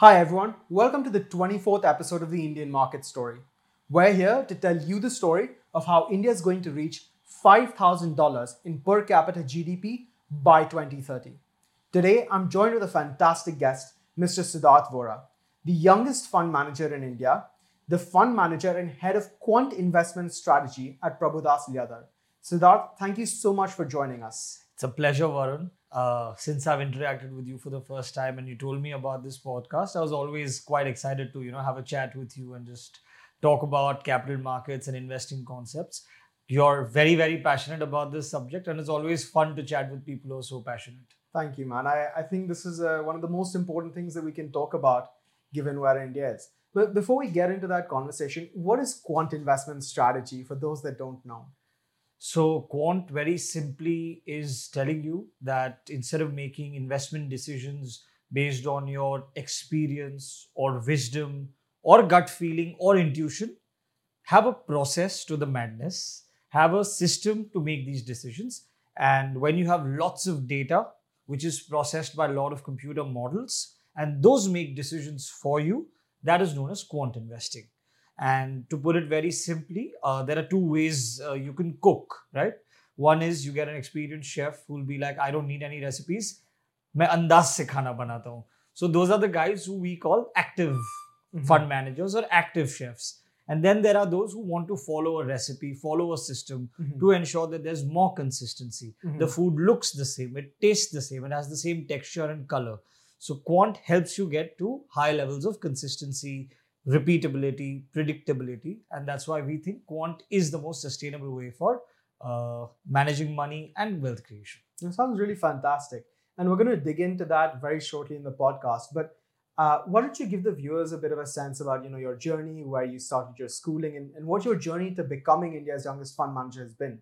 Hi, everyone. Welcome to the 24th episode of the Indian Market Story. We're here to tell you the story of how India is going to reach $5,000 in per capita GDP by 2030. Today, I'm joined with a fantastic guest, Mr. Siddharth Vora, the youngest fund manager in India, the fund manager and head of quant investment strategy at Prabhudas Lilladher. Siddharth, thank you so much for joining us. It's a pleasure, Varun. Uh, since I've interacted with you for the first time and you told me about this podcast, I was always quite excited to you know have a chat with you and just talk about capital markets and investing concepts. You're very very passionate about this subject, and it's always fun to chat with people who are so passionate. Thank you, man. I, I think this is uh, one of the most important things that we can talk about given where India is. But before we get into that conversation, what is quant investment strategy for those that don't know? So, quant very simply is telling you that instead of making investment decisions based on your experience or wisdom or gut feeling or intuition, have a process to the madness, have a system to make these decisions. And when you have lots of data, which is processed by a lot of computer models, and those make decisions for you, that is known as quant investing. And to put it very simply, uh, there are two ways uh, you can cook, right? One is you get an experienced chef who will be like, I don't need any recipes. मैं अंदाज से खाना बनाता हूँ. So those are the guys who we call active mm-hmm. fund managers or active chefs. And then there are those who want to follow a recipe, follow a system mm-hmm. to ensure that there's more consistency. Mm-hmm. The food looks the same, it tastes the same, it has the same texture and color. So quant helps you get to high levels of consistency, repeatability, predictability, and that's why we think quant is the most sustainable way for uh, managing money and wealth creation. That sounds really fantastic, and we're going to dig into that very shortly in the podcast. But uh, why don't you give the viewers a bit of a sense about you know your journey, where you started your schooling, and, and what your journey to becoming India's youngest fund manager has been?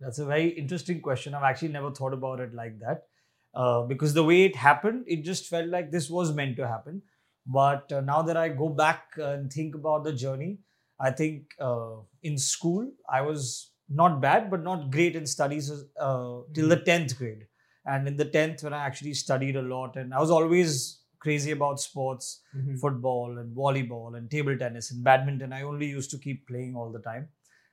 That's a very interesting question. I've actually never thought about it like that. Uh, because the way it happened, it just felt like this was meant to happen. But uh, now that I go back and think about the journey, I think uh, in school I was not bad, but not great in studies uh, till the 10th mm-hmm. grade. And in the 10th, when I actually studied a lot, and I was always crazy about sports, mm-hmm. football and volleyball and table tennis and badminton. I only used to keep playing all the time.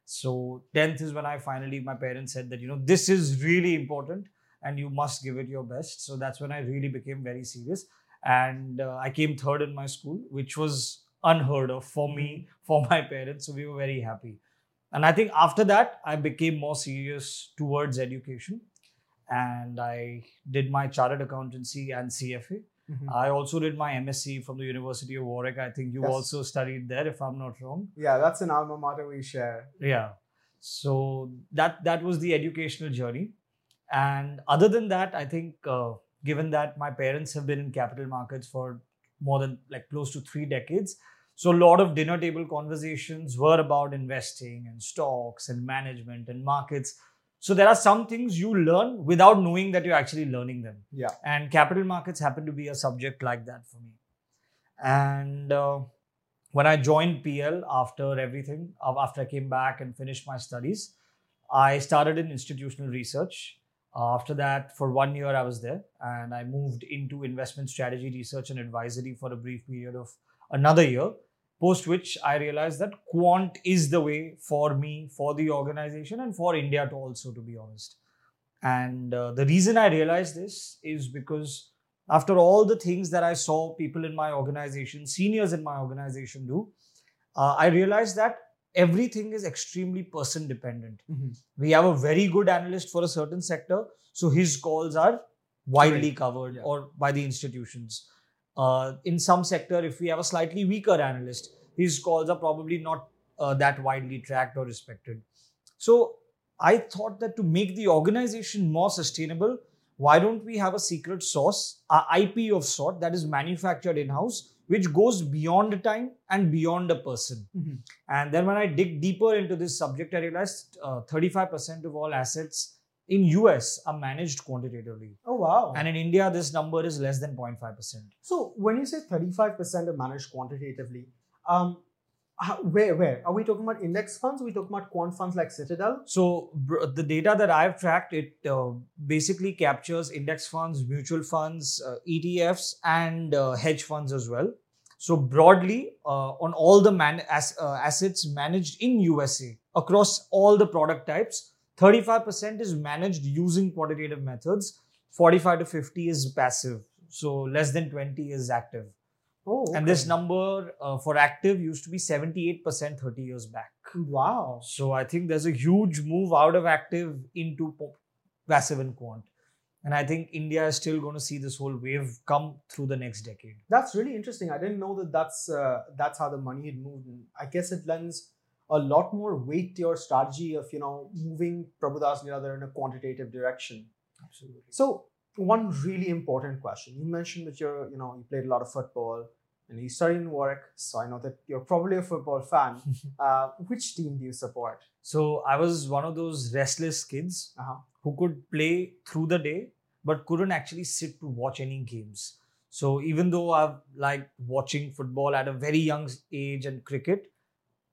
So 10th is when I finally, my parents said that, you know, this is really important and you must give it your best. So that's when I really became very serious and uh, I came third in my school, which was unheard of for me, for my parents. So we were very happy. And I think after that, I became more serious towards education. And I did my chartered accountancy and CFA. Mm-hmm. I also did my MSc from the University of Warwick. I think you yes. also studied there, if I'm not wrong. Yeah, that's an alma mater we share. Yeah. So that that was the educational journey. And other than that, I think uh, given that my parents have been in capital markets for more than like close to three decades. So a lot of dinner table conversations were about investing and stocks and management and markets. So there are some things you learn without knowing that you're actually learning them. Yeah. And capital markets happen to be a subject like that for me. And uh, when I joined PL after everything, after I came back and finished my studies, I started in institutional research after that, for one year, I was there and I moved into investment strategy, research, and advisory for a brief period of another year. Post which I realized that quant is the way for me, for the organization, and for India to also, to be honest. And uh, the reason I realized this is because after all the things that I saw people in my organization, seniors in my organization do, uh, I realized that everything is extremely person dependent. Mm-hmm. We have a very good analyst for a certain sector, so his calls are widely right. covered yeah. or by the institutions. Uh, in some sector, if we have a slightly weaker analyst, his calls are probably not uh, that widely tracked or respected. So I thought that to make the organization more sustainable, why don't we have a secret sauce, a IP of sort that is manufactured in house which goes beyond time and beyond a person. Mm-hmm. And then when I dig deeper into this subject, I realized uh, 35% of all assets in US are managed quantitatively. Oh wow. And in India this number is less than 0.5%. So when you say 35% are managed quantitatively, um, Where, where? Are we talking about index funds? Are we talking about quant funds like Citadel? So br- the data that I've tracked, it uh, basically captures index funds, mutual funds, uh, ETFs, and uh, hedge funds as well. So broadly, uh, on all the man- as, uh, assets managed in USA across all the product types, 35% is managed using quantitative methods, 45 to 50 is passive. So less than 20 is active. Oh, And this number uh, for active used to be 78% 30 years back. Wow. So I think there's a huge move out of active into passive and quant. And I think India is still going to see this whole wave come through the next decade. That's really interesting. I didn't know that that's uh, that's how the money had moved. And I guess it lends a lot more weight to your strategy of you know moving Prabhudas Lilladher in a quantitative direction. Absolutely. So one really important question. You mentioned that you're you know you played a lot of football and you studied in Warwick. So I know that you're probably a football fan. uh, which team do you support? So I was one of those restless kids Uh-huh. who could play through the day but couldn't actually sit to watch any games. So even though I've liked watching football at a very young age and cricket,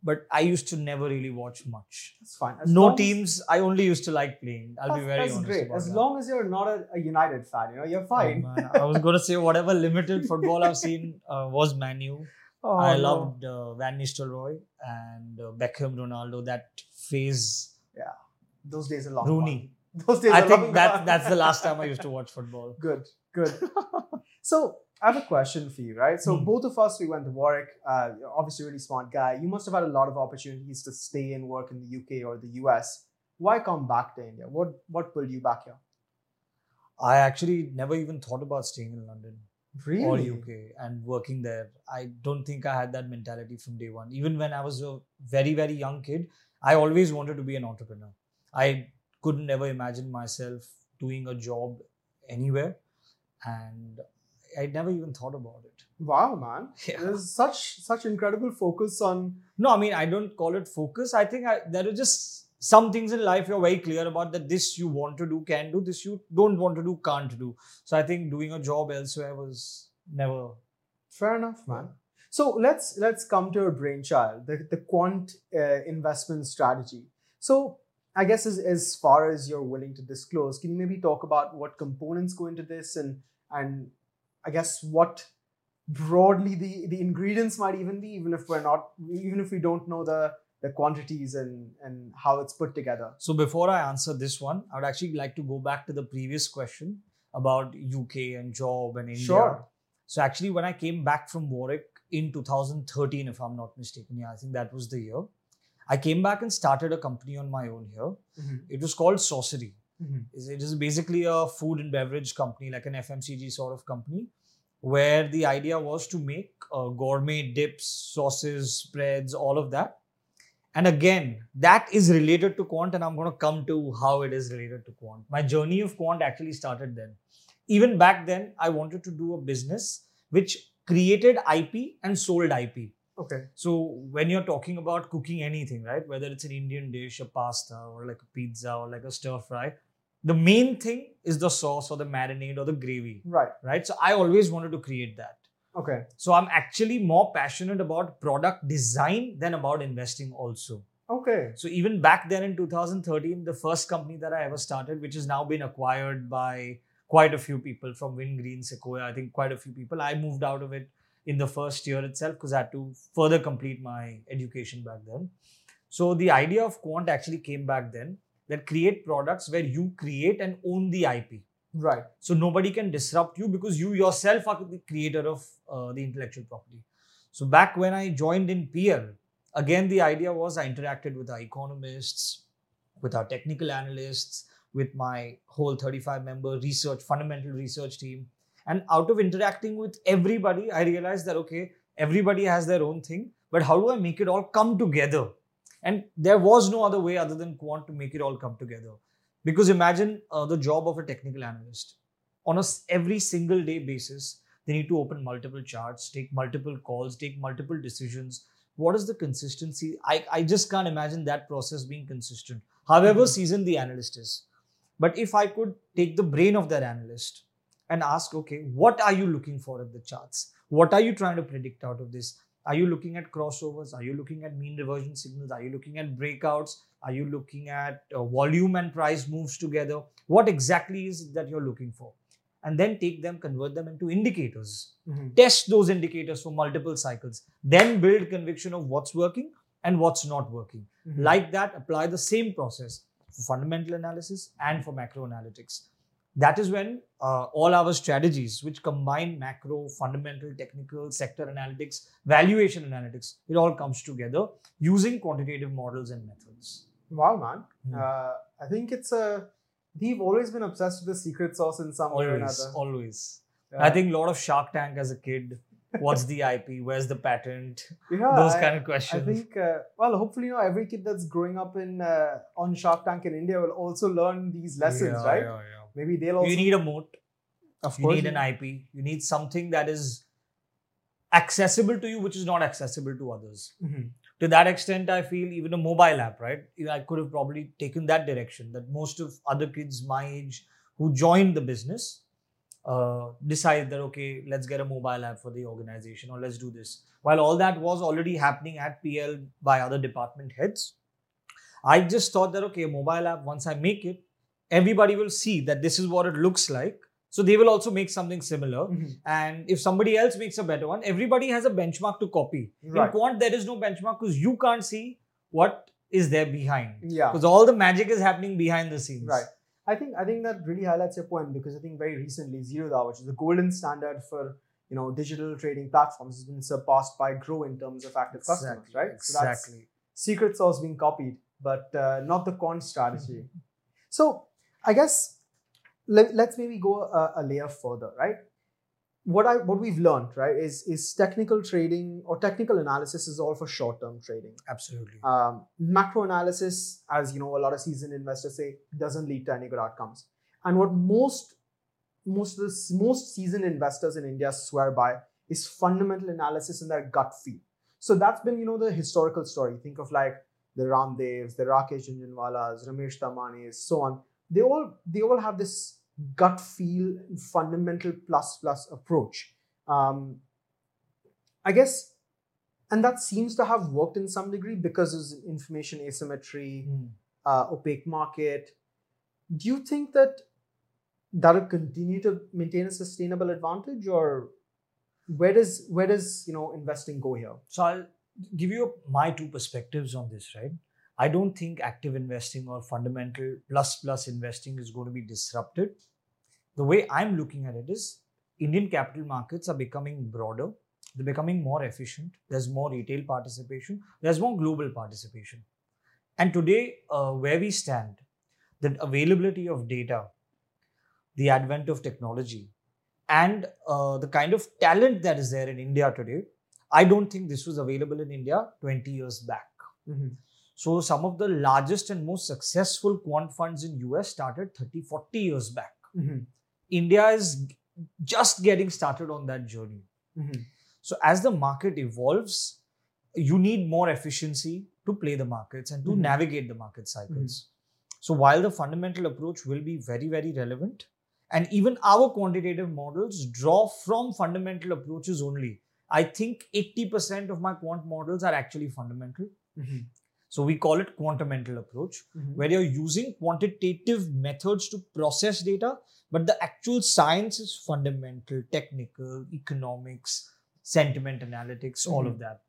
but I used to never really watch much. That's fine. As no long as- teams. I only used to like playing. I'll be That's, very that's honest great. about As that. long as you're not a, a United fan, you know, you're Oh, fine. man. I was going to say whatever limited football I've seen uh, was Manu. Oh, I no. loved uh, Van Nistelrooy and uh, Beckham, Ronaldo. That phase. Yeah, those days are long. Rooney. gone. Those days I think that gone. that's the last time I used to watch football. Good, good. So I have a question for you, right? So Hmm. both of us, we went to Warwick. Uh, you're obviously a really smart guy. You must have had a lot of opportunities to stay and work in the UK or the US. Why come back to India? What what pulled you back here? I actually never even thought about staying in London Really? or UK and working there. I don't think I had that mentality from day one. Even when I was a very, very young kid, I always wanted to be an entrepreneur. I could never imagine myself doing a job anywhere. And I never even thought about it. Wow, man. Yeah. There's such such incredible focus on. No, I mean, I don't call it focus. I think I, there are just some things in life you're very clear about that this you want to do, can do, this you don't want to do, can't do. So I think doing a job elsewhere was never. Fair enough, man. So let's let's come to your brainchild, the the quant uh, investment strategy. So I guess as, as far as you're willing to disclose, can you maybe talk about what components go into this and and I guess what broadly the the ingredients might even be, even if we're not, even if we don't know the the quantities and and how it's put together. So before I answer this one, I would actually like to go back to the previous question about UK and job and India. Sure. So actually, when I came back from Warwick in 2013, if I'm not mistaken, yeah, I think that was the year. I came back and started a company on my own here. Mm-hmm. It was called Saucery. Mhm. it is basically a food and beverage company, like an FMCG sort of company, where the idea was to make uh, gourmet dips, sauces, spreads, all of that. And again, that is related to quant, and I'm going to come to how it is related to quant. My journey of quant actually started then. Even back then, I wanted to do a business which created IP and sold IP. Okay. So when you're talking about cooking anything, right, whether it's an Indian dish, a pasta, or like a pizza, or like a stir fry, the main thing is the sauce or the marinade or the gravy, Right. right? So I always wanted to create that. Okay. So I'm actually more passionate about product design than about investing also. Okay. So even back then in 2013, the first company that I ever started, which has now been acquired by quite a few people from Wingreen, Sequoia, I think quite a few people, I moved out of it in the first year itself because I had to further complete my education back then. So the idea of quant actually came back then that create products where you create and own the IP. Right. So nobody can disrupt you because you yourself are the creator of uh, the intellectual property. So back when I joined in PL, again the idea was I interacted with our economists, with our technical analysts, with my whole 35 member research fundamental research team, and out of interacting with everybody, I realized that okay, everybody has their own thing, but how do I make it all come together? And there was no other way other than quant to make it all come together. Because imagine uh, the job of a technical analyst. On a every single day basis, they need to open multiple charts, take multiple calls, take multiple decisions. What is the consistency? I, I just can't imagine that process being consistent, however Mhm. seasoned the analyst is. But if I could take the brain of that analyst and ask, okay, what are you looking for at the charts? What are you trying to predict out of this? Are you looking at crossovers? Are you looking at mean reversion signals? Are you looking at breakouts? Are you looking at uh, volume and price moves together? What exactly is it that you're looking for? And then take them, convert them into indicators. Mhm. Test those indicators for multiple cycles. Then build conviction of what's working and what's not working. Mhm. Like that, apply the same process for fundamental analysis and for macro analytics. That is when uh, all our strategies, which combine macro, fundamental, technical, sector analytics, valuation analytics, it all comes together using quantitative models and methods. Wow, man. Hmm. Uh, I think it's a. We've always been obsessed with the secret sauce in some way or Always, another. always. Yeah. I think a lot of Shark Tank as a kid. What's the IP? Where's the patent? yeah, Those I- kind of questions. I think, uh, well, hopefully, you know, every kid that's growing up in uh, on Shark Tank in India will also learn these lessons, Yeah, right? yeah, yeah. Maybe they'll also. You need a moat. of You course, need an IP. You need something that is accessible to you, which is not accessible to others. Mhm. To that extent, I feel even a mobile app, right? I could have probably taken that direction. That most of other kids my age who joined the business uh, decide that okay, let's get a mobile app for the organization or let's do this. While all that was already happening at PL by other department heads, I just thought that okay, a mobile app once I make it, everybody will see that this is what it looks like. So they will also make something similar. Mhm. And if somebody else makes a better one, everybody has a benchmark to copy. Right. In quant, there is no benchmark because you can't see what is there behind. Yeah. Because all the magic is happening behind the scenes. Right. I think I think that really highlights your point because I think very recently Zerodha, which is the golden standard for you know digital trading platforms, has been surpassed by Groww in terms of active customers, Exactly. right? So that's Exactly. secret sauce being copied, but uh, not the quant strategy. So I guess let, let's maybe go a, a layer further, right? What I what we've learned, right, is is technical trading or technical analysis is all for short term trading. Absolutely. Um, macro analysis, as you know, a lot of seasoned investors say, doesn't lead to any good outcomes. And what most most of the most seasoned investors in India swear by is fundamental analysis and their gut feel. So that's been, you know, the historical story. Think of like the Ramdevs, the Rakesh Jhunjhunwalas, Ramesh Tamanis, so on. They all they all have this gut feel, fundamental plus plus approach. Um, I guess, and that seems to have worked in some degree because of information asymmetry, Hmm. uh, opaque market. Do you think that that'll continue to maintain a sustainable advantage, or where does where does you know investing go here? So I'll give you my two perspectives on this, right? I don't think active investing or fundamental plus plus investing is going to be disrupted. The way I'm looking at it is Indian capital markets are becoming broader, they're becoming more efficient, there's more retail participation, there's more global participation. And today, uh, where we stand, the availability of data, the advent of technology, and uh, the kind of talent that is there in India today, I don't think this was available in India 20 years back. So some of the largest and most successful quant funds in US started 30, 40 years back. Mm-hmm. India is just getting started on that journey. Mm-hmm. So as the market evolves, you need more efficiency to play the markets and to Mhm. navigate the market cycles. Mm-hmm. So while the fundamental approach will be very, very relevant, and even our quantitative models draw from fundamental approaches only. I think 80% of my quant models are actually fundamental. So we call it quantamental approach, mm-hmm. where you're using quantitative methods to process data, but the actual science is fundamental, technical, economics, sentiment analytics, all of mm-hmm. that.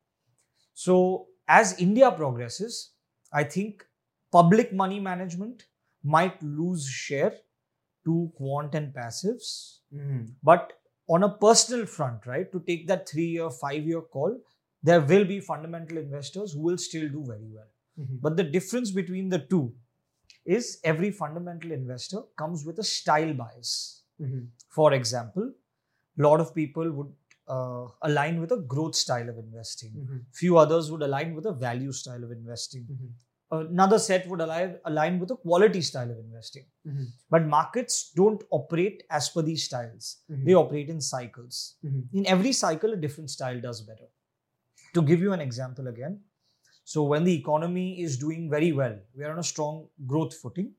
So as India progresses, I think public money management might lose share to quant and passives. Mm-hmm. But on a personal front, right, to take that three year, five year call, there will be fundamental investors who will still do very well. Mm-hmm. But the difference between the two is every fundamental investor comes with a style bias. Mm-hmm. For example, a lot of people would uh, align with a growth style of investing. Mm-hmm. Few others would align with a value style of investing. Another set would align, align with a quality style of investing. But markets don't operate as per these styles. They operate in cycles. In every cycle, a different style does better. To give you an example again, so when the economy is doing very well, we are on a strong growth footing,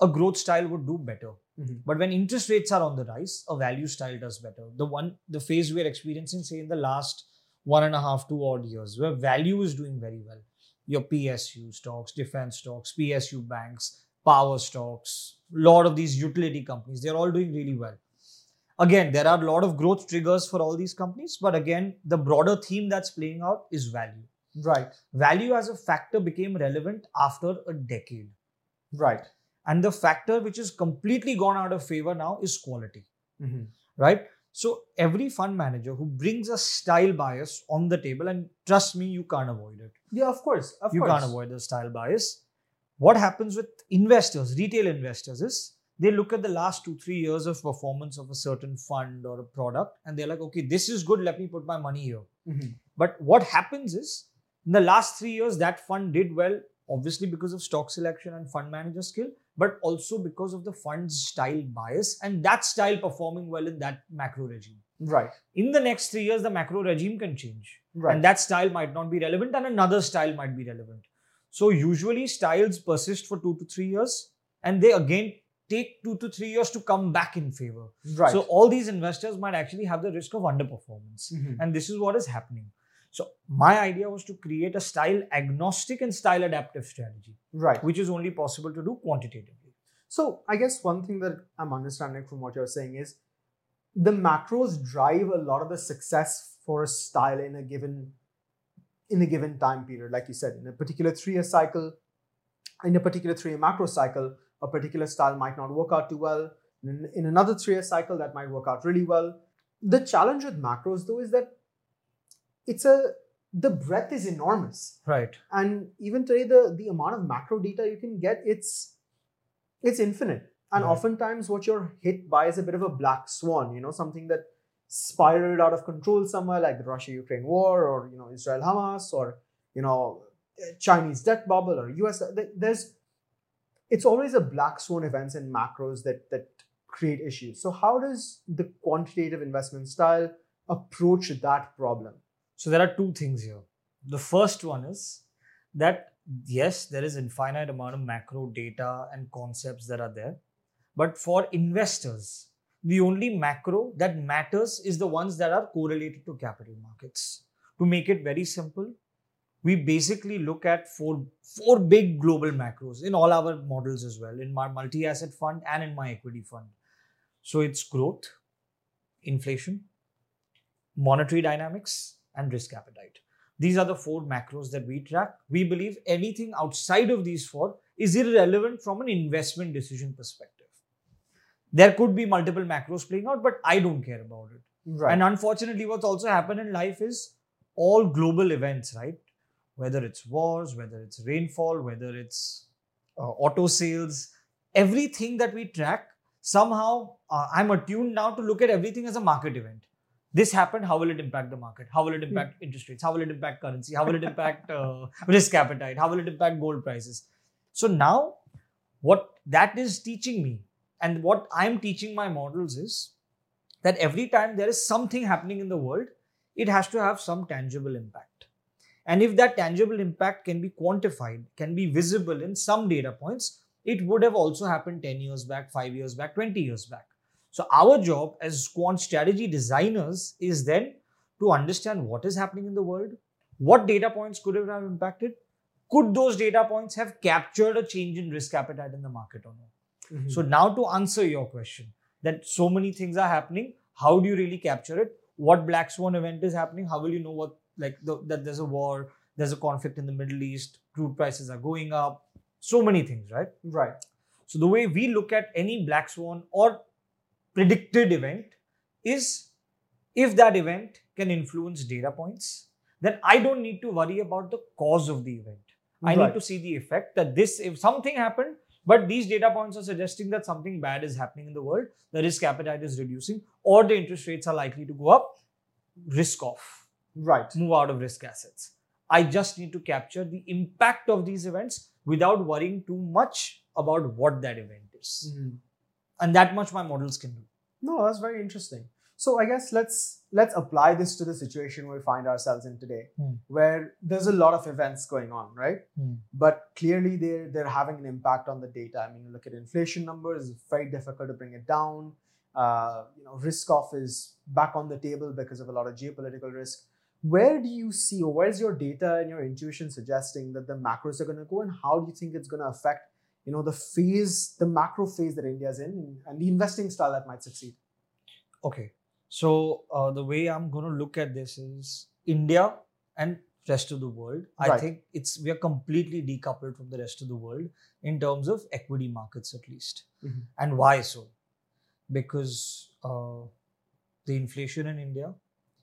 a growth style would do better. Mm-hmm. But when interest rates are on the rise, a value style does better. The one, the phase we are experiencing, say in the last one and a half, two odd years, where value is doing very well. Your PSU stocks, defense stocks, PSU banks, power stocks, a lot of these utility companies, they're all doing really well. Again, there are a lot of growth triggers for all these companies, but again, the broader theme that's playing out is value. Right. Value as a factor became relevant after a decade. Right. And the factor which is completely gone out of favor now is quality, Mm-hmm. right? So every fund manager who brings a style bias on the table, and trust me, you can't avoid it. Yeah, of course. Of you course. can't avoid the style bias. What happens with investors, retail investors, is they look at the last two, three years of performance of a certain fund or a product, and they're like, okay, this is good, let me put my money here. Mhm. But what happens is, in the last three years, that fund did well, obviously because of stock selection and fund manager skill, but also because of the fund's style bias and that style performing well in that macro regime. Right. In the next three years, the macro regime can change. Right. And that style might not be relevant, and another style might be relevant. So, usually, styles persist for two to three years, and they again take two to three years to come back in favor. right. So, all these investors might actually have the risk of underperformance. Mhm. And this is what is happening. So, my idea was to create a style agnostic and style adaptive strategy, right. which is only possible to do quantitatively. So I guess one thing that I'm understanding from what you're saying is the macros drive a lot of the success for a style in a given in a given time period. Like you said, in a particular three-year cycle, in a particular three-year macro cycle, a particular style might not work out too well. In, in another three-year cycle, that might work out really well. The challenge with macros, though, is that it's a the breadth is enormous Right. and even today the the amount of macro data you can get it's it's infinite and Right. oftentimes what you're hit by is a bit of a black swan you know something that spiraled out of control somewhere like the russia ukraine war or you know israel hamas or you know chinese debt bubble or us there's it's always a black swan events and macros that that create issues so how does the quantitative investment style approach that problem So there are two things here. The first one is that yes, there is infinite amount of macro data and concepts that are there. But for investors, the only macro that matters is the ones that are correlated to capital markets. To make it very simple, we basically look at four four big global macros in all our models as well, in my multi-asset fund and in my equity fund. So it's growth, inflation, monetary dynamics, and risk appetite. These are the four macros that we track. We believe anything outside of these four is irrelevant from an investment decision perspective. There could be multiple macros playing out, but I don't care about it. right And unfortunately, what's also happened in life is all global events, right? Whether it's wars, whether it's rainfall, whether it's uh, auto sales, everything that we track, somehow uh, I'm attuned now to look at everything as a market event. This happened, how will it impact the market? How will it impact interest rates? How will it impact currency? How will it impact uh, risk appetite? How will it impact gold prices? So now, what that is teaching me, and what I'm teaching my models is that every time there is something happening in the world, it has to have some tangible impact. And if that tangible impact can be quantified, can be visible in some data points, it would have also happened 10 years back, 5 years back, 20 years back. So, our job as quant strategy designers is then to understand what is happening in the world, what data points could have impacted, could those data points have captured a change in risk appetite in the market or not? Mhm. So now to answer your question, that so many things are happening, how do you really capture it? What black swan event is happening? How will you know what like the, that there's a war, there's a conflict in the Middle East, crude prices are going up, so many things, right? right So the way we look at any black swan or predicted event is if that event can influence data points, then I don't need to worry about the cause of the event. I Right. need to see the effect that this, if something happened, but these data points are suggesting that something bad is happening in the world, the risk appetite is reducing, or the interest rates are likely to go up, risk off, right move out of risk assets. I just need to capture the impact of these events without worrying too much about what that event is. Mhm. And that much my models can do. No, that's very interesting. So I guess let's let's apply this to the situation we find ourselves in today, Hmm. where there's a lot of events going on, right? Hmm. But clearly they're they're having an impact on the data. I mean, look at inflation numbers; it's very difficult to bring it down. Uh, you know, risk off is back on the table because of a lot of geopolitical risk. Where do you see, or where's your data and your intuition suggesting that the macros are going to go, and how do you think it's going to affect, you know, the phase, the macro phase that India is in, and the investing style that might succeed? Okay, so uh, the way I'm going to look at this is India and rest of the world. I Right. think it's we are completely decoupled from the rest of the world in terms of equity markets, at least. Mhm. And why so? Because uh, the inflation in India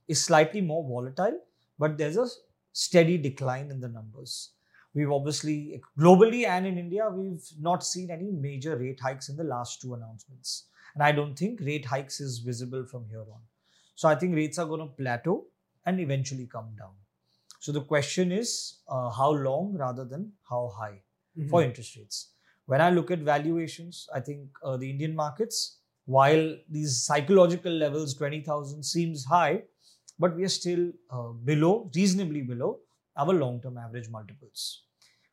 is slightly more volatile, but there's a steady decline in the numbers. We've obviously globally and in India, we've not seen any major rate hikes in the last two announcements. And I don't think rate hikes is visible from here on. So I think rates are going to plateau and eventually come down. So the question is uh, how long rather than how high for interest rates. When I look at valuations, I think uh, the Indian markets, while these psychological levels, 20,000 seems high, but we are still uh, below, reasonably below our long term average multiples.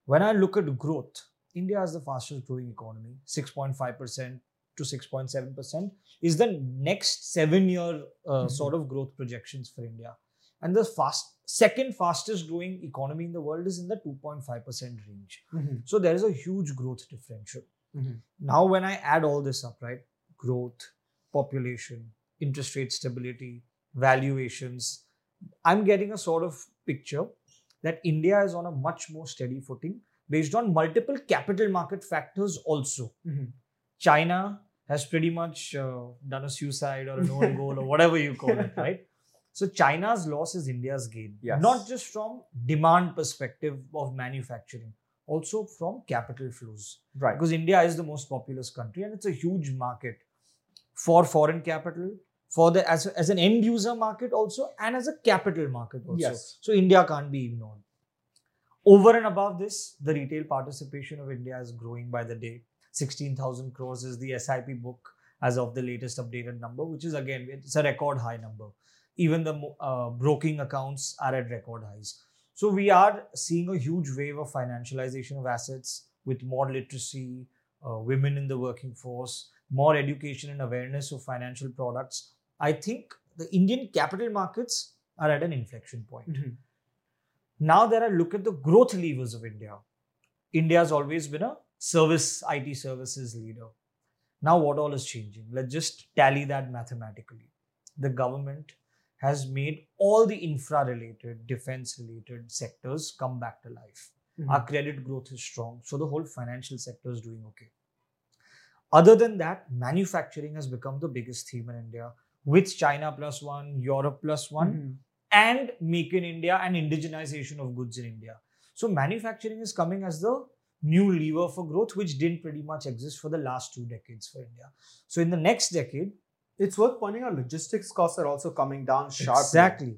When I look at growth, India is the fastest growing economy, 6.5% to 6.7%, is the next seven year uh, Mhm. sort of growth projections for India. And the fast, second fastest growing economy in the world is in the 2.5% range. Mhm. So there is a huge growth differential. Mhm. Now, when I add all this up, right, growth, population, interest rate stability, valuations, I'm getting a sort of picture that India is on a much more steady footing based on multiple capital market factors also. Mhm. China has pretty much uh, done a suicide or an own goal or whatever you call it, right? So China's loss is India's gain, Yes. not just from demand perspective of manufacturing, also from capital flows. Right. Because India is the most populous country and it's a huge market for foreign capital, for the as, as an end user market also, and as a capital market also. Yes. So India can't be ignored. Over and above this, the retail participation of India is growing by the day. 16,000 crores is the SIP book as of the latest updated number, which is again, it's a record high number. Even the uh, broking accounts are at record highs. So we are seeing a huge wave of financialization of assets with more literacy, uh, women in the working force, more education and awareness of financial products. I think the Indian capital markets are at an inflection point. Mhm. Now that I look at the growth levers of India, India has always been a service IT services leader. Now what all is changing? Let's just tally that mathematically. The government has made all the infra related, defense related sectors come back to life. Mhm. Our credit growth is strong. So the whole financial sector is doing okay. Other than that, manufacturing has become the biggest theme in India with China plus one, Europe plus one, Mhm. and make in India and indigenization of goods in India. So manufacturing is coming as the new lever for growth, which didn't pretty much exist for the last two decades for India. So in the next decade, It's worth pointing out logistics costs are also coming down sharply. Exactly.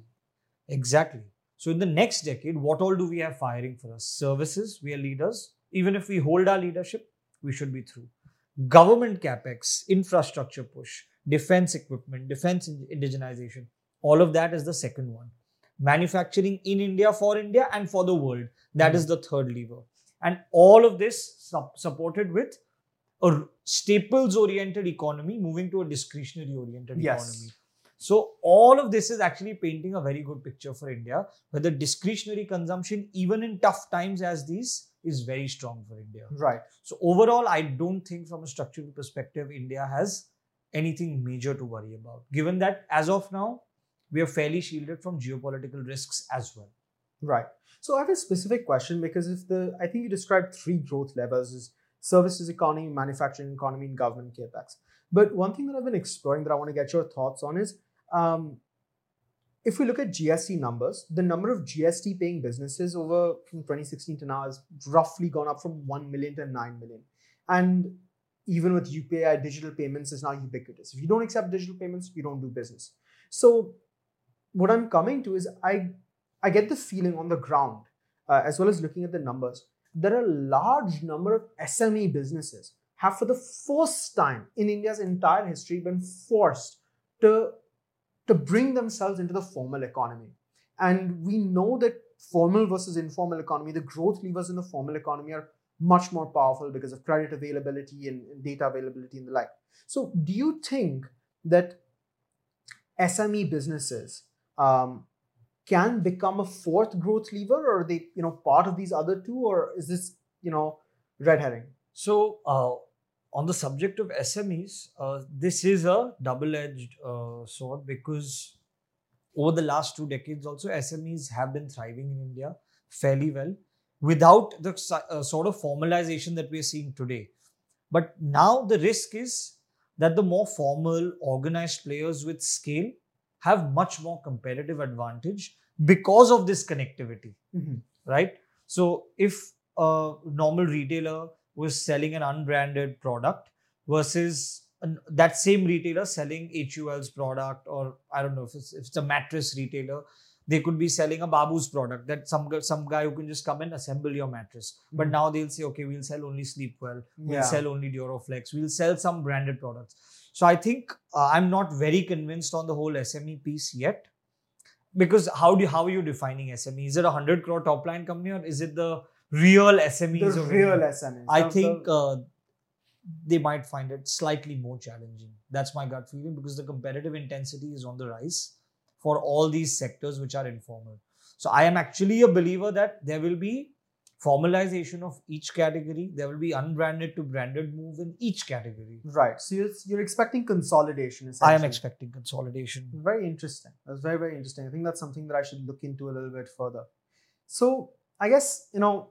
Exactly. So in the next decade, what all do we have firing for us? Services, we are leaders. Even if we hold our leadership, we should be through. Government capex, infrastructure push, defense equipment, defense indigenization, all of that is the second one. Manufacturing in India for India and for the world, that is hmm. the third lever. And all of this sup- supported with a staples oriented economy moving to a discretionary oriented Yes. economy. So all of this is actually painting a very good picture for India, where the discretionary consumption, even in tough times as these, is very strong for India. Right. So overall, I don't think from a structural perspective, India has anything major to worry about. Given that as of now, we are fairly shielded from geopolitical risks as well. Right. So I have a specific question because if the I think you described three growth levers is services economy, manufacturing economy, and government capex. But one thing that I've been exploring that I want to get your thoughts on is um, if we look at GST numbers, the number of GST paying businesses over from 2016 to now has roughly gone up from 1 million to 9 million. And even with UPI, digital payments is now ubiquitous. If you don't accept digital payments, you don't do business. So what I'm coming to is I I get the feeling on the ground, uh, as well as looking at the numbers, that a large number of SME businesses have, for the first time in India's entire history, been forced to, to bring themselves into the formal economy. And we know that formal versus informal economy, the growth levers in the formal economy are much more powerful because of credit availability and, data availability and the like. So, do you think that SME businesses um, can become a fourth growth lever, or are they, you know, part of these other two, or is this, you know, red herring? So, uh, on the subject of SMEs, uh, this is a double-edged uh, sword because over the last two decades, also SMEs have been thriving in India fairly well without the uh, sort of formalization that we're seeing today. But now the risk is that the more formal, organized players with scale have much more competitive advantage because of this connectivity, Mm-hmm. right? So if a normal retailer was selling an unbranded product versus an, that same retailer selling HUL's product, or I don't know if it's, if it's a mattress retailer, they could be selling a Babu's product that some some guy who can just come and assemble your mattress. But Mhm. now they'll say, okay, we'll sell only Sleepwell, we'll Yeah. sell only Duroflex, we'll sell some branded products. So I think uh, I'm not very convinced on the whole SME piece yet. Because how do how are you defining SME? Is it a hundred crore top line company or is it the real SMEs? The real? SMEs. I think uh, they might find it slightly more challenging. That's my gut feeling because the competitive intensity is on the rise for all these sectors which are informal. So I am actually a believer that there will be formalization of each category. There will be unbranded to branded move in each category. right. So you're, you're expecting consolidation. I am expecting consolidation. Very interesting. That's very, very interesting. I think that's something that I should look into a little bit further. So I guess, you know,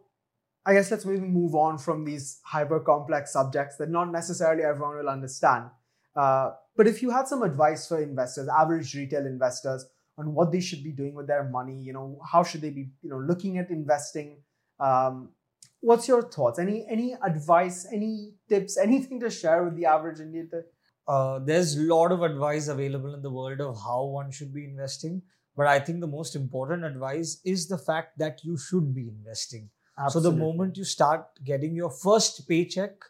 I guess let's maybe move on from these hyper complex subjects that not necessarily everyone will understand. Uh, but if you had some advice for investors, average retail investors, on what they should be doing with their money, you know, how should they be, you know, looking at investing? Um, what's your thoughts? Any any advice, any tips, anything to share with the average Indian? uh, there's a lot of advice available in the world of how one should be investing. But I think the most important advice is the fact that you should be investing. So the moment you start getting your first paycheck,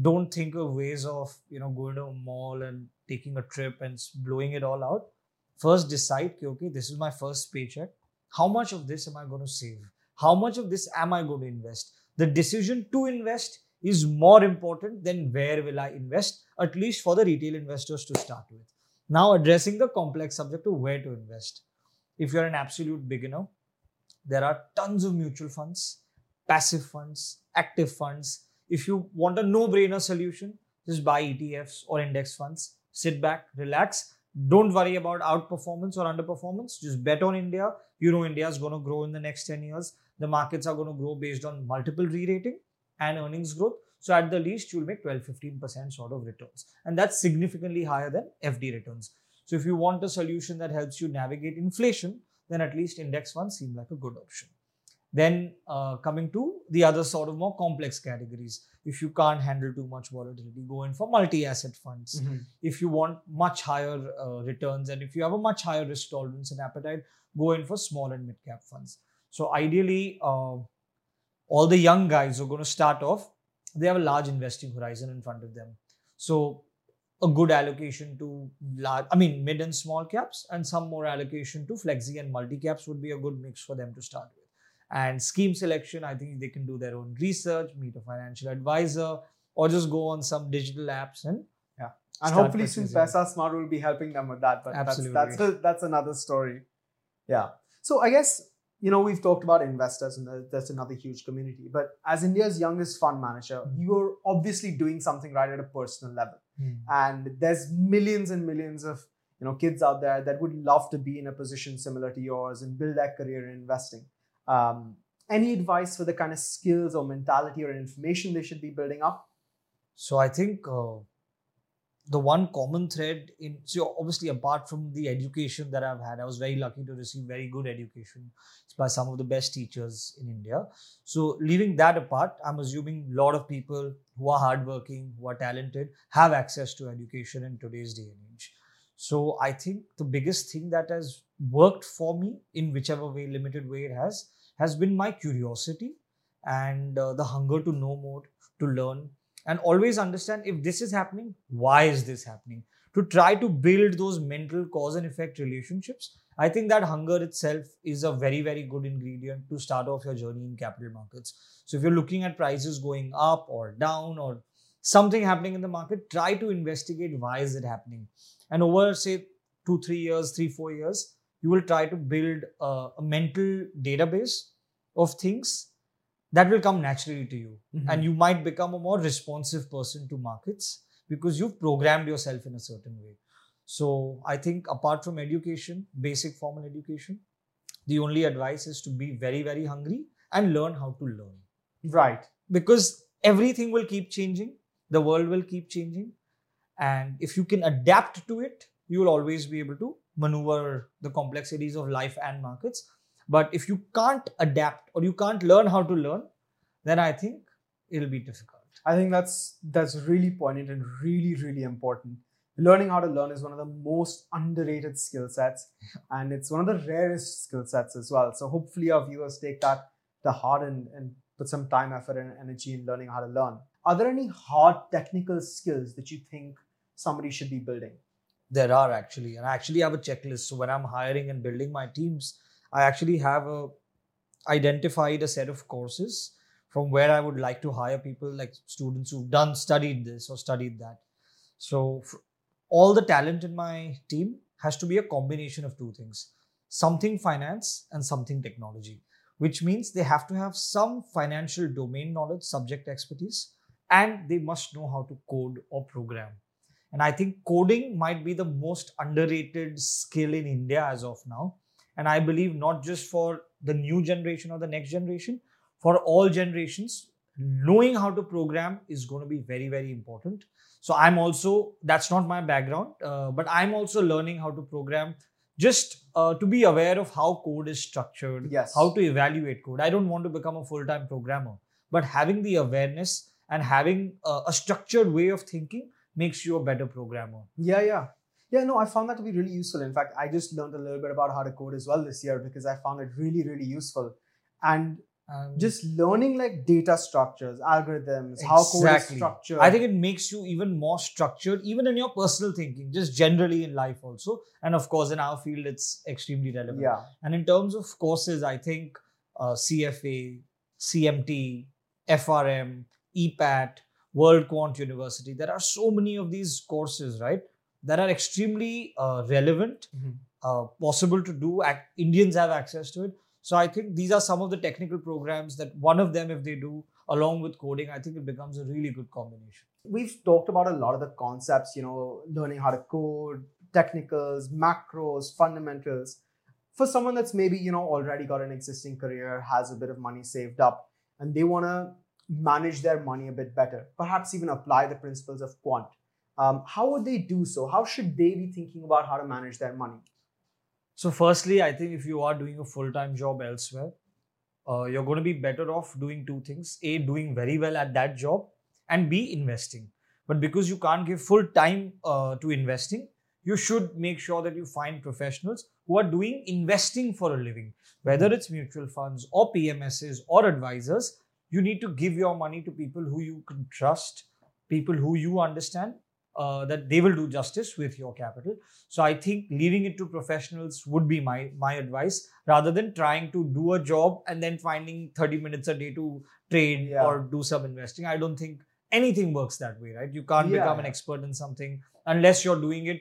don't think of ways of you know going to a mall and taking a trip and blowing it all out. First decide, okay, this is my first paycheck. How much of this am I going to save? How much of this am I going to invest? The decision to invest is more important than where will I invest, at least for the retail investors to start with. Now, addressing the complex subject of where to invest. If you're an absolute beginner, there are tons of mutual funds, passive funds, active funds. If you want a no brainer solution, just buy ETFs or index funds. Sit back, relax. Don't worry about outperformance or underperformance. Just bet on India. You know India is going to grow in the next 10 years. The markets are going to grow based on multiple re rating and earnings growth. So at the least, you'll make 12 15% sort of returns. And that's significantly higher than FD returns. So if you want a solution that helps you navigate inflation, then at least index funds seem like a good option. Then uh, coming to the other sort of more complex categories. If you can't handle too much volatility, go in for multi-asset funds. Mm-hmm. If you want much higher uh, returns and if you have a much higher risk tolerance and appetite, go in for small and mid-cap funds. So ideally, uh, all the young guys who are going to start off, they have a large investing horizon in front of them. So a good allocation to large, I mean, mid and small caps, and some more allocation to flexi and multi caps would be a good mix for them to start with. And scheme selection, I think they can do their own research, meet a financial advisor, or just go on some digital apps and yeah. and hopefully soon. Pesa Smart will be helping them with that. But Absolutely. that's that's, that's another story. Yeah. So I guess you know we've talked about investors and there's another huge community. But as India's youngest fund manager, Mhm. you're obviously doing something right at a personal level. And there's millions and millions of you know kids out there that would love to be in a position similar to yours and build their career in investing. Um, any advice for the kind of skills or mentality or information they should be building up? So I think uh, the one common thread in so obviously apart from the education that I've had, I was very lucky to receive very good education by some of the best teachers in India. So leaving that apart, I'm assuming a lot of people who are hardworking, who are talented, have access to education in today's day and age. So I think the biggest thing that has worked for me in whichever way, limited way it has, has been my curiosity and uh, the hunger to know more, to learn, and always understand if this is happening, why is this happening? To try to build those mental cause and effect relationships. I think that hunger itself is a very, very good ingredient to start off your journey in capital markets. So if you're looking at prices going up or down or something happening in the market, try to investigate why is it happening. And over say two, three years, three, four years, you will try to build a, a mental database of things that will come naturally to you. Mhm. and you might become a more responsive person to markets because you've programmed yourself in a certain way. So i think apart from education basic formal education the only advice is to be very very hungry and learn how to learn. Right. because everything will keep changing. The world will keep changing. And if you can adapt to it you will always be able to maneuver the complexities of life and markets but if you can't adapt or you can't learn how to learn then i think it'll be difficult I think that's that's really poignant and really really important. Learning how to learn is one of the most underrated skill sets, and it's one of the rarest skill sets as well. So hopefully our viewers take that to heart and, and put some time, effort, and energy in learning how to learn. Are there any hard technical skills that you think somebody should be building? There are actually. And i actually have a checklist. So when i'm hiring and building my teams i actually have a identified a set of courses from where i would like to hire people like students who've done studied this or studied that. So all the talent in my team has to be a combination of two things something finance and something technology which means they have to have some financial domain knowledge subject expertise and they must know how to code or program and I think coding might be the most underrated skill in India as of now. And I believe not just for the new generation or the next generation, for all generations, knowing how to program is going to be very, very important. So I'm also, that's not my background, uh, but I'm also learning how to program just uh, to be aware of how code is structured, Yes. how to evaluate code. I don't want to become a full time programmer, but having the awareness and having a, a structured way of thinking makes you a better programmer. Yeah, yeah. Yeah, no, I found that to be really useful. In fact, I just learned a little bit about how to code as well this year because I found it really, really useful. And And just learning like data structures, algorithms, how code is structured. I think it makes you even more structured, even in your personal thinking, just generally in life also. And of course, in our field, it's extremely relevant. yeah, And in terms of courses, I think uh, CFA, CMT, FRM, EPAT, World Quant University, there are so many of these courses, right, that are extremely uh, relevant, Mhm. uh, possible to do. Ac- Indians have access to it. So I think these are some of the technical programs that one of them, if they do along with coding, I think it becomes a really good combination. we've talked about a lot of the concepts, you know, learning how to code, technicals, macros, fundamentals. For someone that's maybe, you know, already got an existing career, has a bit of money saved up, and they want to manage their money a bit better, perhaps even apply the principles of quant. Um, how would they do so? How should they be thinking about how to manage their money? So, firstly, I think if you are doing a full time job elsewhere, uh, you're going to be better off doing two things A, doing very well at that job, and B, investing. But because you can't give full time uh, to investing, you should make sure that you find professionals who are doing investing for a living, whether it's mutual funds or PMSs or advisors. You need to give your money to people who you can trust, people who you understand uh, that they will do justice with your capital. So I think leaving it to professionals would be my my advice rather than trying to do a job and then finding 30 minutes a day to trade Yeah. or do some investing. I don't think anything works that way, right? You can't Yeah, become an expert in something unless you're doing it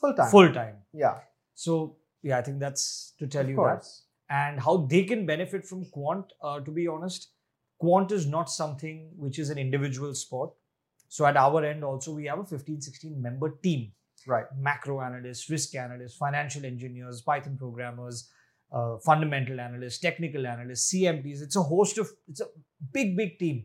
Full time. full time. Yeah. So yeah, I think that's to tell of you that and how they can benefit from quant uh, to be honest quant is not something which is an individual sport so at our end also we have a 15 16 member team Right. macro analysts risk analysts financial engineers python programmers uh, fundamental analysts technical analysts CMTs. it's a host of it's a big big team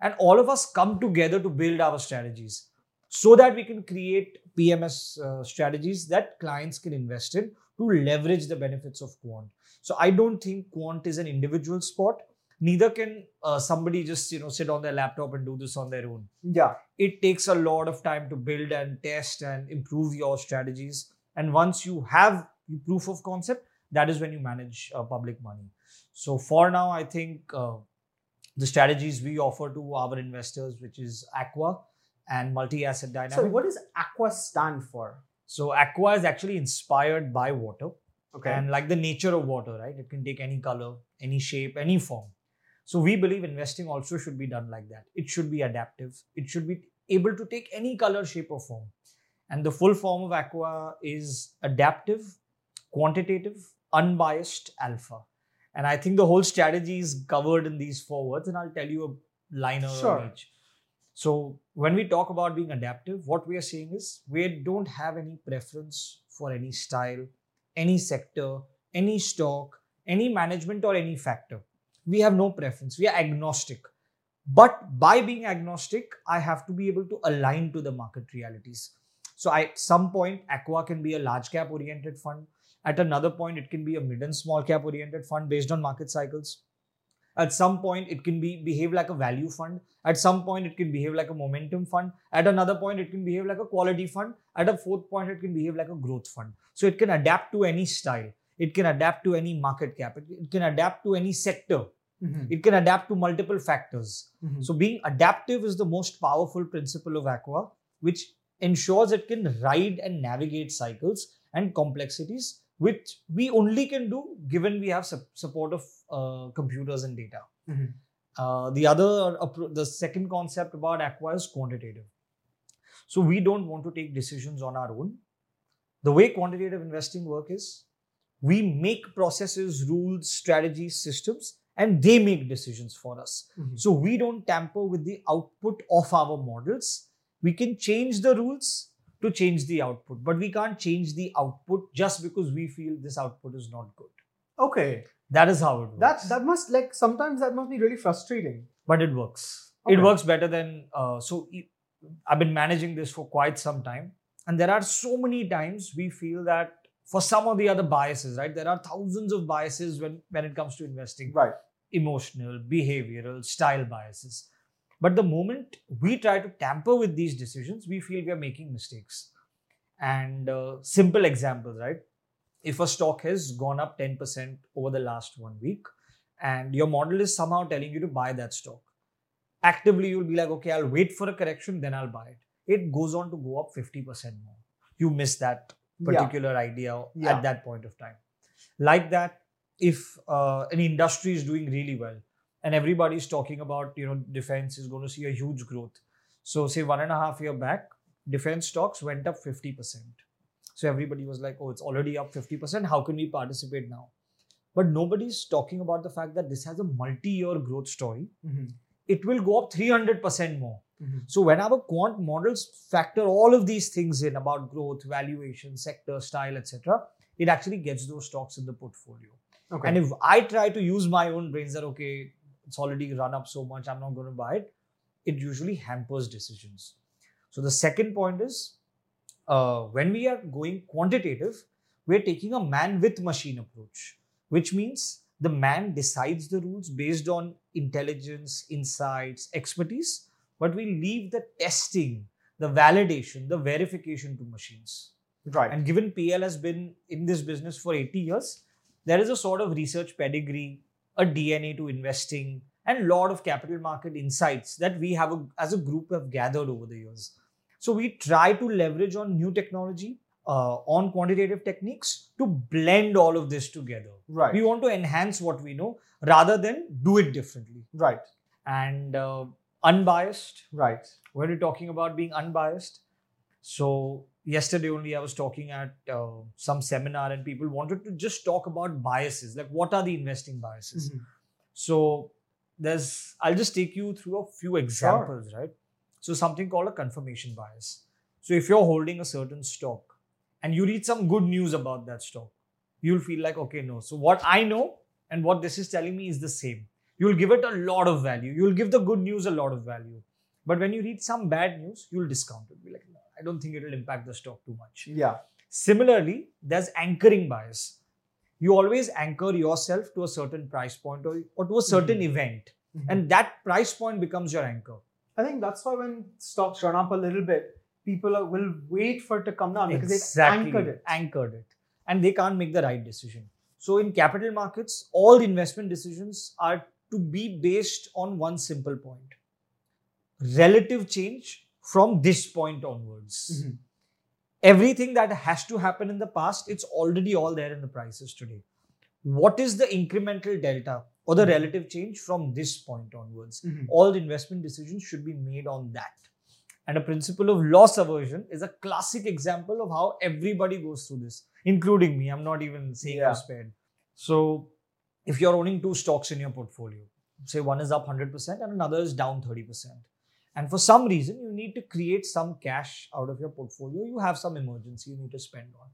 and all of us come together to build our strategies so that we can create pms uh, strategies that clients can invest in to leverage the benefits of quant so I don't think quant is an individual sport. Neither can uh, somebody just you know sit on their laptop and do this on their own. Yeah. It takes a lot of time to build and test and improve your strategies. And once you have proof of concept, that is when you manage uh, public money. So for now, I think uh, the strategies we offer to our investors, which is Aqua and multi-asset dynamic. So what does Aqua stand for? so Aqua is actually inspired by water Okay. and like the nature of water right it can take any color any shape any form so we believe investing also should be done like that it should be adaptive it should be able to take any color shape or form and the full form of aqua is adaptive quantitative, unbiased, alpha. And I think the whole strategy is covered in these four words, and I'll tell you a liner Sure. on each. So when we talk about being adaptive, what we are saying is we don't have any preference for any style, any sector, any stock, any management, or any factor. We have no preference. We are agnostic. But by being agnostic, I have to be able to align to the market realities. So at some point, Aqua can be a large cap oriented fund. At another point, it can be a mid and small cap oriented fund based on market cycles. At some point, it can be behave like a value fund. At some point, it can behave like a momentum fund. At another point, it can behave like a quality fund. At a fourth point, it can behave like a growth fund. So it can adapt to any style. It can adapt to any market cap. It can adapt to any sector. Mhm. It can adapt to multiple factors. Mhm. So being adaptive is the most powerful principle of Aqua, which ensures it can ride and navigate cycles and complexities, which we only can do given we have sup- support of uh, computers and data. Mhm. Uh, the other, appro- the second concept about Aqua is quantitative. So we don't want to take decisions on our own. The way quantitative investing work is, we make processes, rules, strategies, systems, and they make decisions for us. Mhm. So we don't tamper with the output of our models. We can change the rules to change the output, but we can't change the output just because we feel this output is not good. Okay. That is how it works. That that must like sometimes that must be really frustrating. but it works. Okay. It works better than uh, so. I've been managing this for quite some time, and there are so many times we feel that for some of the other biases, right? There are thousands of biases when when it comes to investing. Right. Emotional, behavioral, style biases. But the moment we try to tamper with these decisions, we feel we are making mistakes. And uh, simple examples, right? If a stock has gone up 10% over the last one week, and your model is somehow telling you to buy that stock, actively you'll be like, okay, I'll wait for a correction, then I'll buy it. It goes on to go up 50% more. You miss that Yeah. particular idea Yeah. at that point of time. Like that, if uh, an industry is doing really well and everybody's talking about you know defense is going to see a huge growth. So say one and a half year back defense stocks went up 50% so everybody was like oh it's already up 50% how can we participate now? But nobody's talking about the fact that this has a multi-year growth story. Mhm. it will go up 300% more. Mhm. so when our quant models factor all of these things in about growth valuation sector style etc it actually gets those stocks in the portfolio Okay. and if I try to use my own brains that, okay, it's already run up so much, I'm not going to buy it, it usually hampers decisions. So the second point is uh, when we are going quantitative, we're taking a man with machine approach, which means the man decides the rules based on intelligence, insights, expertise, but we leave the testing, the validation, the verification to machines. right. And given PL has been in this business for 80 years, there is a sort of research pedigree, a DNA to investing, and a lot of capital market insights that we have a, as a group have gathered over the years. So we try to leverage on new technology, uh, on quantitative techniques to blend all of this together. right. We want to enhance what we know rather than do it differently. right. And uh, unbiased, Right. when we're talking about being unbiased. So yesterday only I was talking at uh, some seminar and people wanted to just talk about biases, like what are the investing biases. Mhm. So there's I'll just take you through a few examples, right? So something called a confirmation bias. So if you're holding a certain stock and you read some good news about that stock, you'll feel like, okay, no. So what I know and what this is telling me is the same. You'll give it a lot of value. You'll give the good news a lot of value. But when you read some bad news, you'll discount it. Be like, I don't think it'll impact the stock too much. Yeah. Similarly, there's anchoring bias. You always anchor yourself to a certain price point or, or to a certain event, Mhm. and that price point becomes your anchor. I think that's why when stocks run up a little bit, people are, will wait for it to come down because they've anchored it. Anchored it. And they can't make the right decision. So in capital markets, all investment decisions are to be based on one simple point. Relative change from this point onwards. Mhm. everything that has to happen in the past, it's already all there in the prices today. What is the incremental delta or the Mhm. relative change from this point onwards? Mhm. All the investment decisions should be made on that. And a principle of loss aversion is a classic example of how everybody goes through this. including me. I'm not even saying Yeah. you're spared. So if you're owning two stocks in your portfolio, say one is up 100% and another is down 30%. And for some reason, you need to create some cash out of your portfolio. You have some emergency you need to spend on.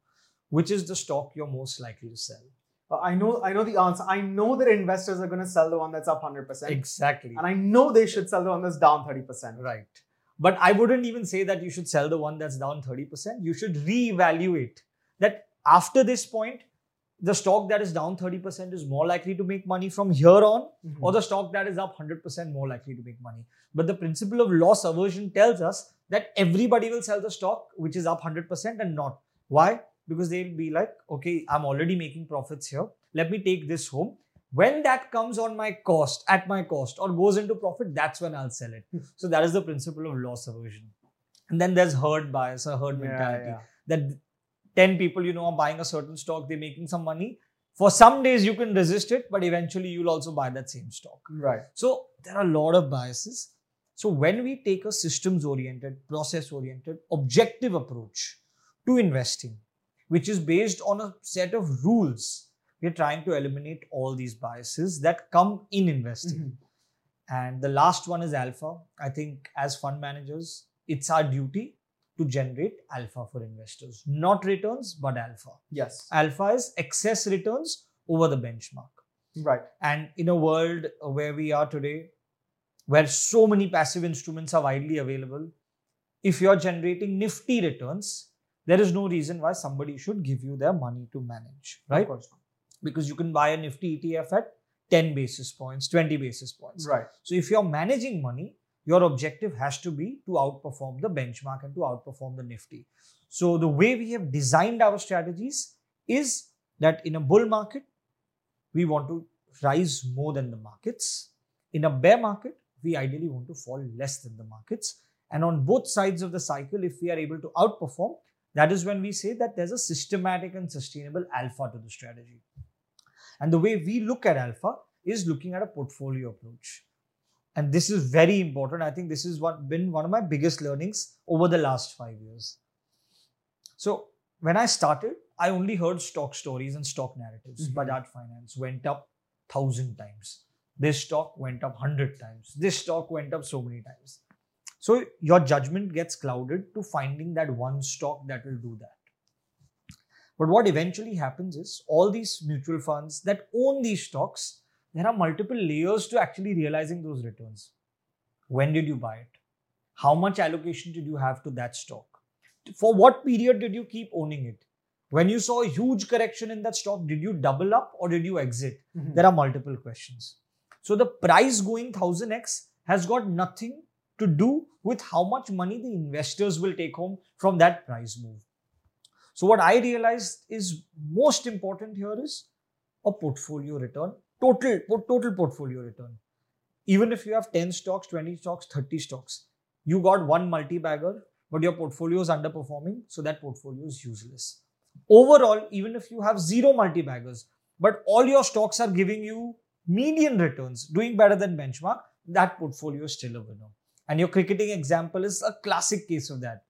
Which is the stock you're most likely to sell? Uh, I know I know the answer. I know that investors are going to sell the one that's up 100%. Exactly. And I know they should sell the one that's down 30%. Right. But I wouldn't even say that you should sell the one that's down 30%. You should reevaluate that after this point, the stock that is down 30% is more likely to make money from here on, Mhm. or the stock that is up 100% more likely to make money. But the principle of loss aversion tells us that everybody will sell the stock which is up 100% and not. Why? Because they'll be like, okay, I'm already making profits here. Let me take this home. When that comes on my cost, at my cost, or goes into profit, that's when I'll sell it. So that is the principle of loss aversion. And then there's herd bias, a herd Yeah, mentality. yeah. That 10 people, you know, are buying a certain stock, they're making some money. For some days you can resist it, but eventually you'll also buy that same stock. Right. So there are a lot of biases. So when we take a systems oriented, process oriented, objective approach to investing, which is based on a set of rules, we're trying to eliminate all these biases that come in investing. Mhm. And the last one is alpha. I think as fund managers, it's our duty to generate alpha for investors, not returns, but alpha. Yes. Alpha is excess returns over the benchmark. Right. And in a world where we are today, where so many passive instruments are widely available, if you're generating nifty returns, there is no reason why somebody should give you their money to manage, Of right? course. Because you can buy a nifty ETF at 10 basis points, 20 basis points. Right. So if you're managing money, your objective has to be to outperform the benchmark and to outperform the nifty. So the way we have designed our strategies is that in a bull market, we want to rise more than the markets. In a bear market, we ideally want to fall less than the markets. And on both sides of the cycle, if we are able to outperform, that is when we say that there's a systematic and sustainable alpha to the strategy. And the way we look at alpha is looking at a portfolio approach. And this is very important. I think this has what been one of my biggest learnings over the last five years. So when I started, I only heard stock stories and stock narratives. Mhm. Bajaj Finance went up thousand times. This stock went up hundred times. This stock went up so many times. So your judgment gets clouded to finding that one stock that will do that. But what eventually happens is all these mutual funds that own these stocks, there are multiple layers to actually realizing those returns. When did you buy it? How much allocation did you have to that stock? For what period did you keep owning it? When you saw a huge correction in that stock, did you double up or did you exit? Mhm. There are multiple questions. So the price going 1000x has got nothing to do with how much money the investors will take home from that price move. So what I realized is most important here is a portfolio return, total total portfolio return. Even if you have 10 stocks, 20 stocks, 30 stocks, you got one multi-bagger, but your portfolio is underperforming, so that portfolio is useless. Overall, even if you have zero multi-baggers, but all your stocks are giving you median returns, doing better than benchmark, that portfolio is still a winner. And your cricketing example is a classic case of that.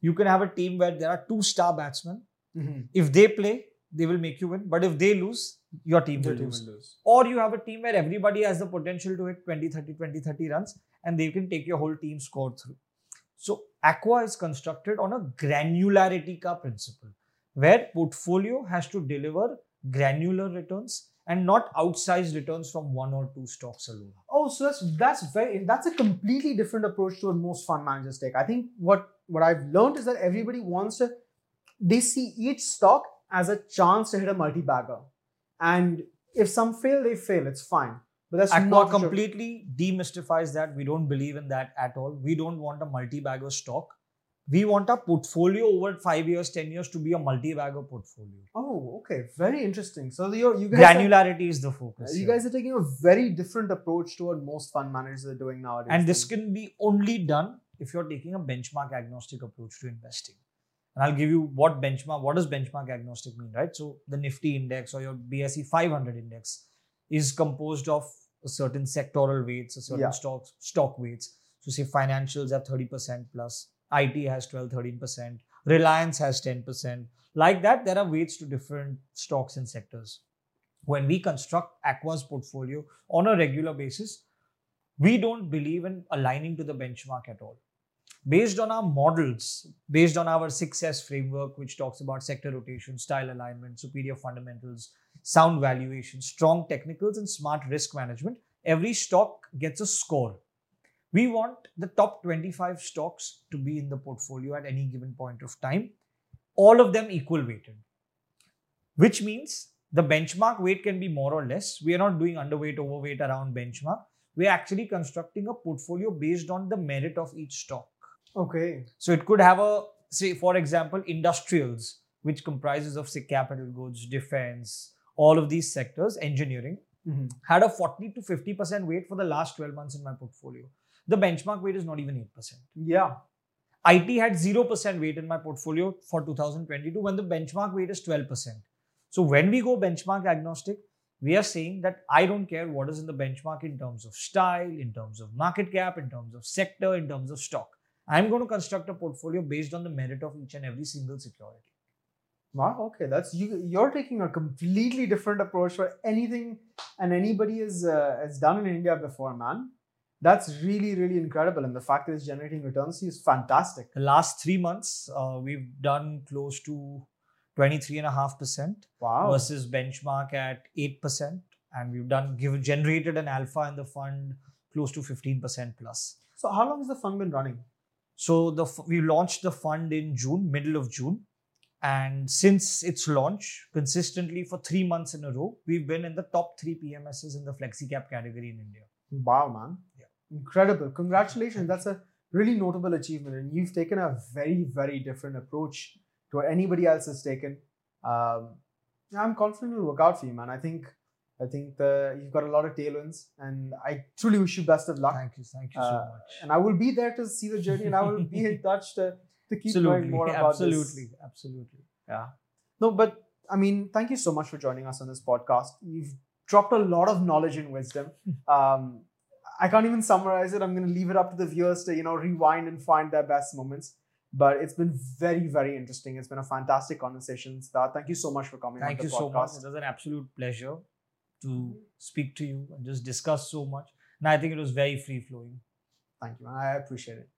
You can have a team where there are two star batsmen. Mhm. If they play, they will make you win. But if they lose, your team will team lose. will lose. Or you have a team where everybody has the potential to hit 20, 30, 20, 30 runs and they can take your whole team score through. So Aqua is constructed on a granularity ka principle where portfolio has to deliver granular returns and not outsized returns from one or two stocks alone. Oh, so that's that's very that's a completely different approach to what most fund managers take. I think what what I've learned is that everybody wants to they see each stock as a chance to hit a multi-bagger. And if some fail, they fail. It's fine. But that's Aqua not completely demystifies that. We don't believe in that at all. We don't want a multi-bagger stock. We want our portfolio over five years, 10 years to be a multi-bagger portfolio. Oh, okay. Very interesting. So you're, you guys are- Granularity is the focus. you here. guys are taking a very different approach to what most fund managers are doing nowadays. and this can be only done if you're taking a benchmark agnostic approach to investing. And I'll give you what benchmark, what does benchmark agnostic mean, right? So the Nifty index or your BSE 500 index is composed of a certain sectoral weights, a certain Yeah. stocks, stock weights. So say financials have 30% plus, IT has 12, 13%, Reliance has 10%. Like that, there are weights to different stocks and sectors. When we construct Aqua's portfolio on a regular basis, we don't believe in aligning to the benchmark at all. Based on our models, based on our success framework, which talks about sector rotation, style alignment, superior fundamentals, sound valuation, strong technicals, and smart risk management, every stock gets a score. We want the top 25 stocks to be in the portfolio at any given point of time, all of them equal weighted, which means the benchmark weight can be more or less. We are not doing underweight, overweight around benchmark. We are actually constructing a portfolio based on the merit of each stock. Okay. So it could have a, say, for example, industrials, which comprises of, say, capital goods, defense, all of these sectors, engineering, Mhm. had a 40 to 50% weight for the last 12 months in my portfolio. The benchmark weight is not even 8%. Yeah. IT had 0% weight in my portfolio for 2022 when the benchmark weight is 12%. So when we go benchmark agnostic, we are saying that I don't care what is in the benchmark in terms of style, in terms of market cap, in terms of sector, in terms of stock. I'm going to construct a portfolio based on the merit of each and every single security. Wow. Okay. That's you. You're taking a completely different approach for anything and anybody has uh, has done in India before, man. That's really really incredible, and the fact that it's generating returns is fantastic. The last three months, uh, we've done close to 23.5% Wow. versus benchmark at 8%. And we've done given generated an alpha in the fund close to 15% plus. So how long has the fund been running? So the we launched the fund in June, middle of June, and since its launch, consistently for three months in a row, we've been in the top three PMSs in the flexi cap category in India. Wow, man. Yeah. Incredible. Congratulations. That's a really notable achievement. And you've taken a very, very different approach to what anybody else has taken. Um, I'm confident it'll work out for you, man. I think I think the, you've got a lot of tailwinds, and I truly wish you best of luck. Thank you, thank you so Uh, much. And I will be there to see the journey, and I will be in touch to, to keep knowing Absolutely, more about absolutely, this. absolutely. Yeah. No, but I mean, thank you so much for joining us on this podcast. You've dropped a lot of knowledge and wisdom. Um, I can't even summarize it. I'm going to leave it up to the viewers to, you know, rewind and find their best moments. But it's been very, very interesting. It's been a fantastic conversation. Siddharth, thank you so much for coming Thank on you the so much. podcast. It was an absolute pleasure to speak to you and just discuss so much. And I think it was very free flowing. Thank you, man. I appreciate it.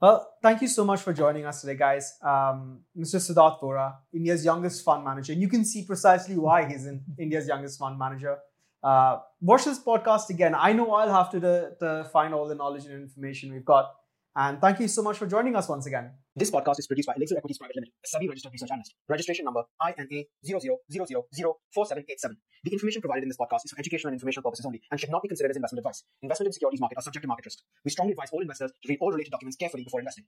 Well, thank you so much for joining us today, guys. Um, Mr. Siddharth Vora, India's youngest fund manager. And you can see precisely why he's in India's youngest fund manager. Uh, watch this podcast again. I know I'll have to, to, to find all the knowledge and information we've got. And thank you so much for joining us once again. This podcast is produced by Elixir Equities Private Limited, a SEBI registered research analyst. Registration number INA 00004787. The information provided in this podcast is for educational and informational purposes only and should not be considered as investment advice. Investment in securities market are subject to market risks. We strongly advise all investors to read all related documents carefully before investing.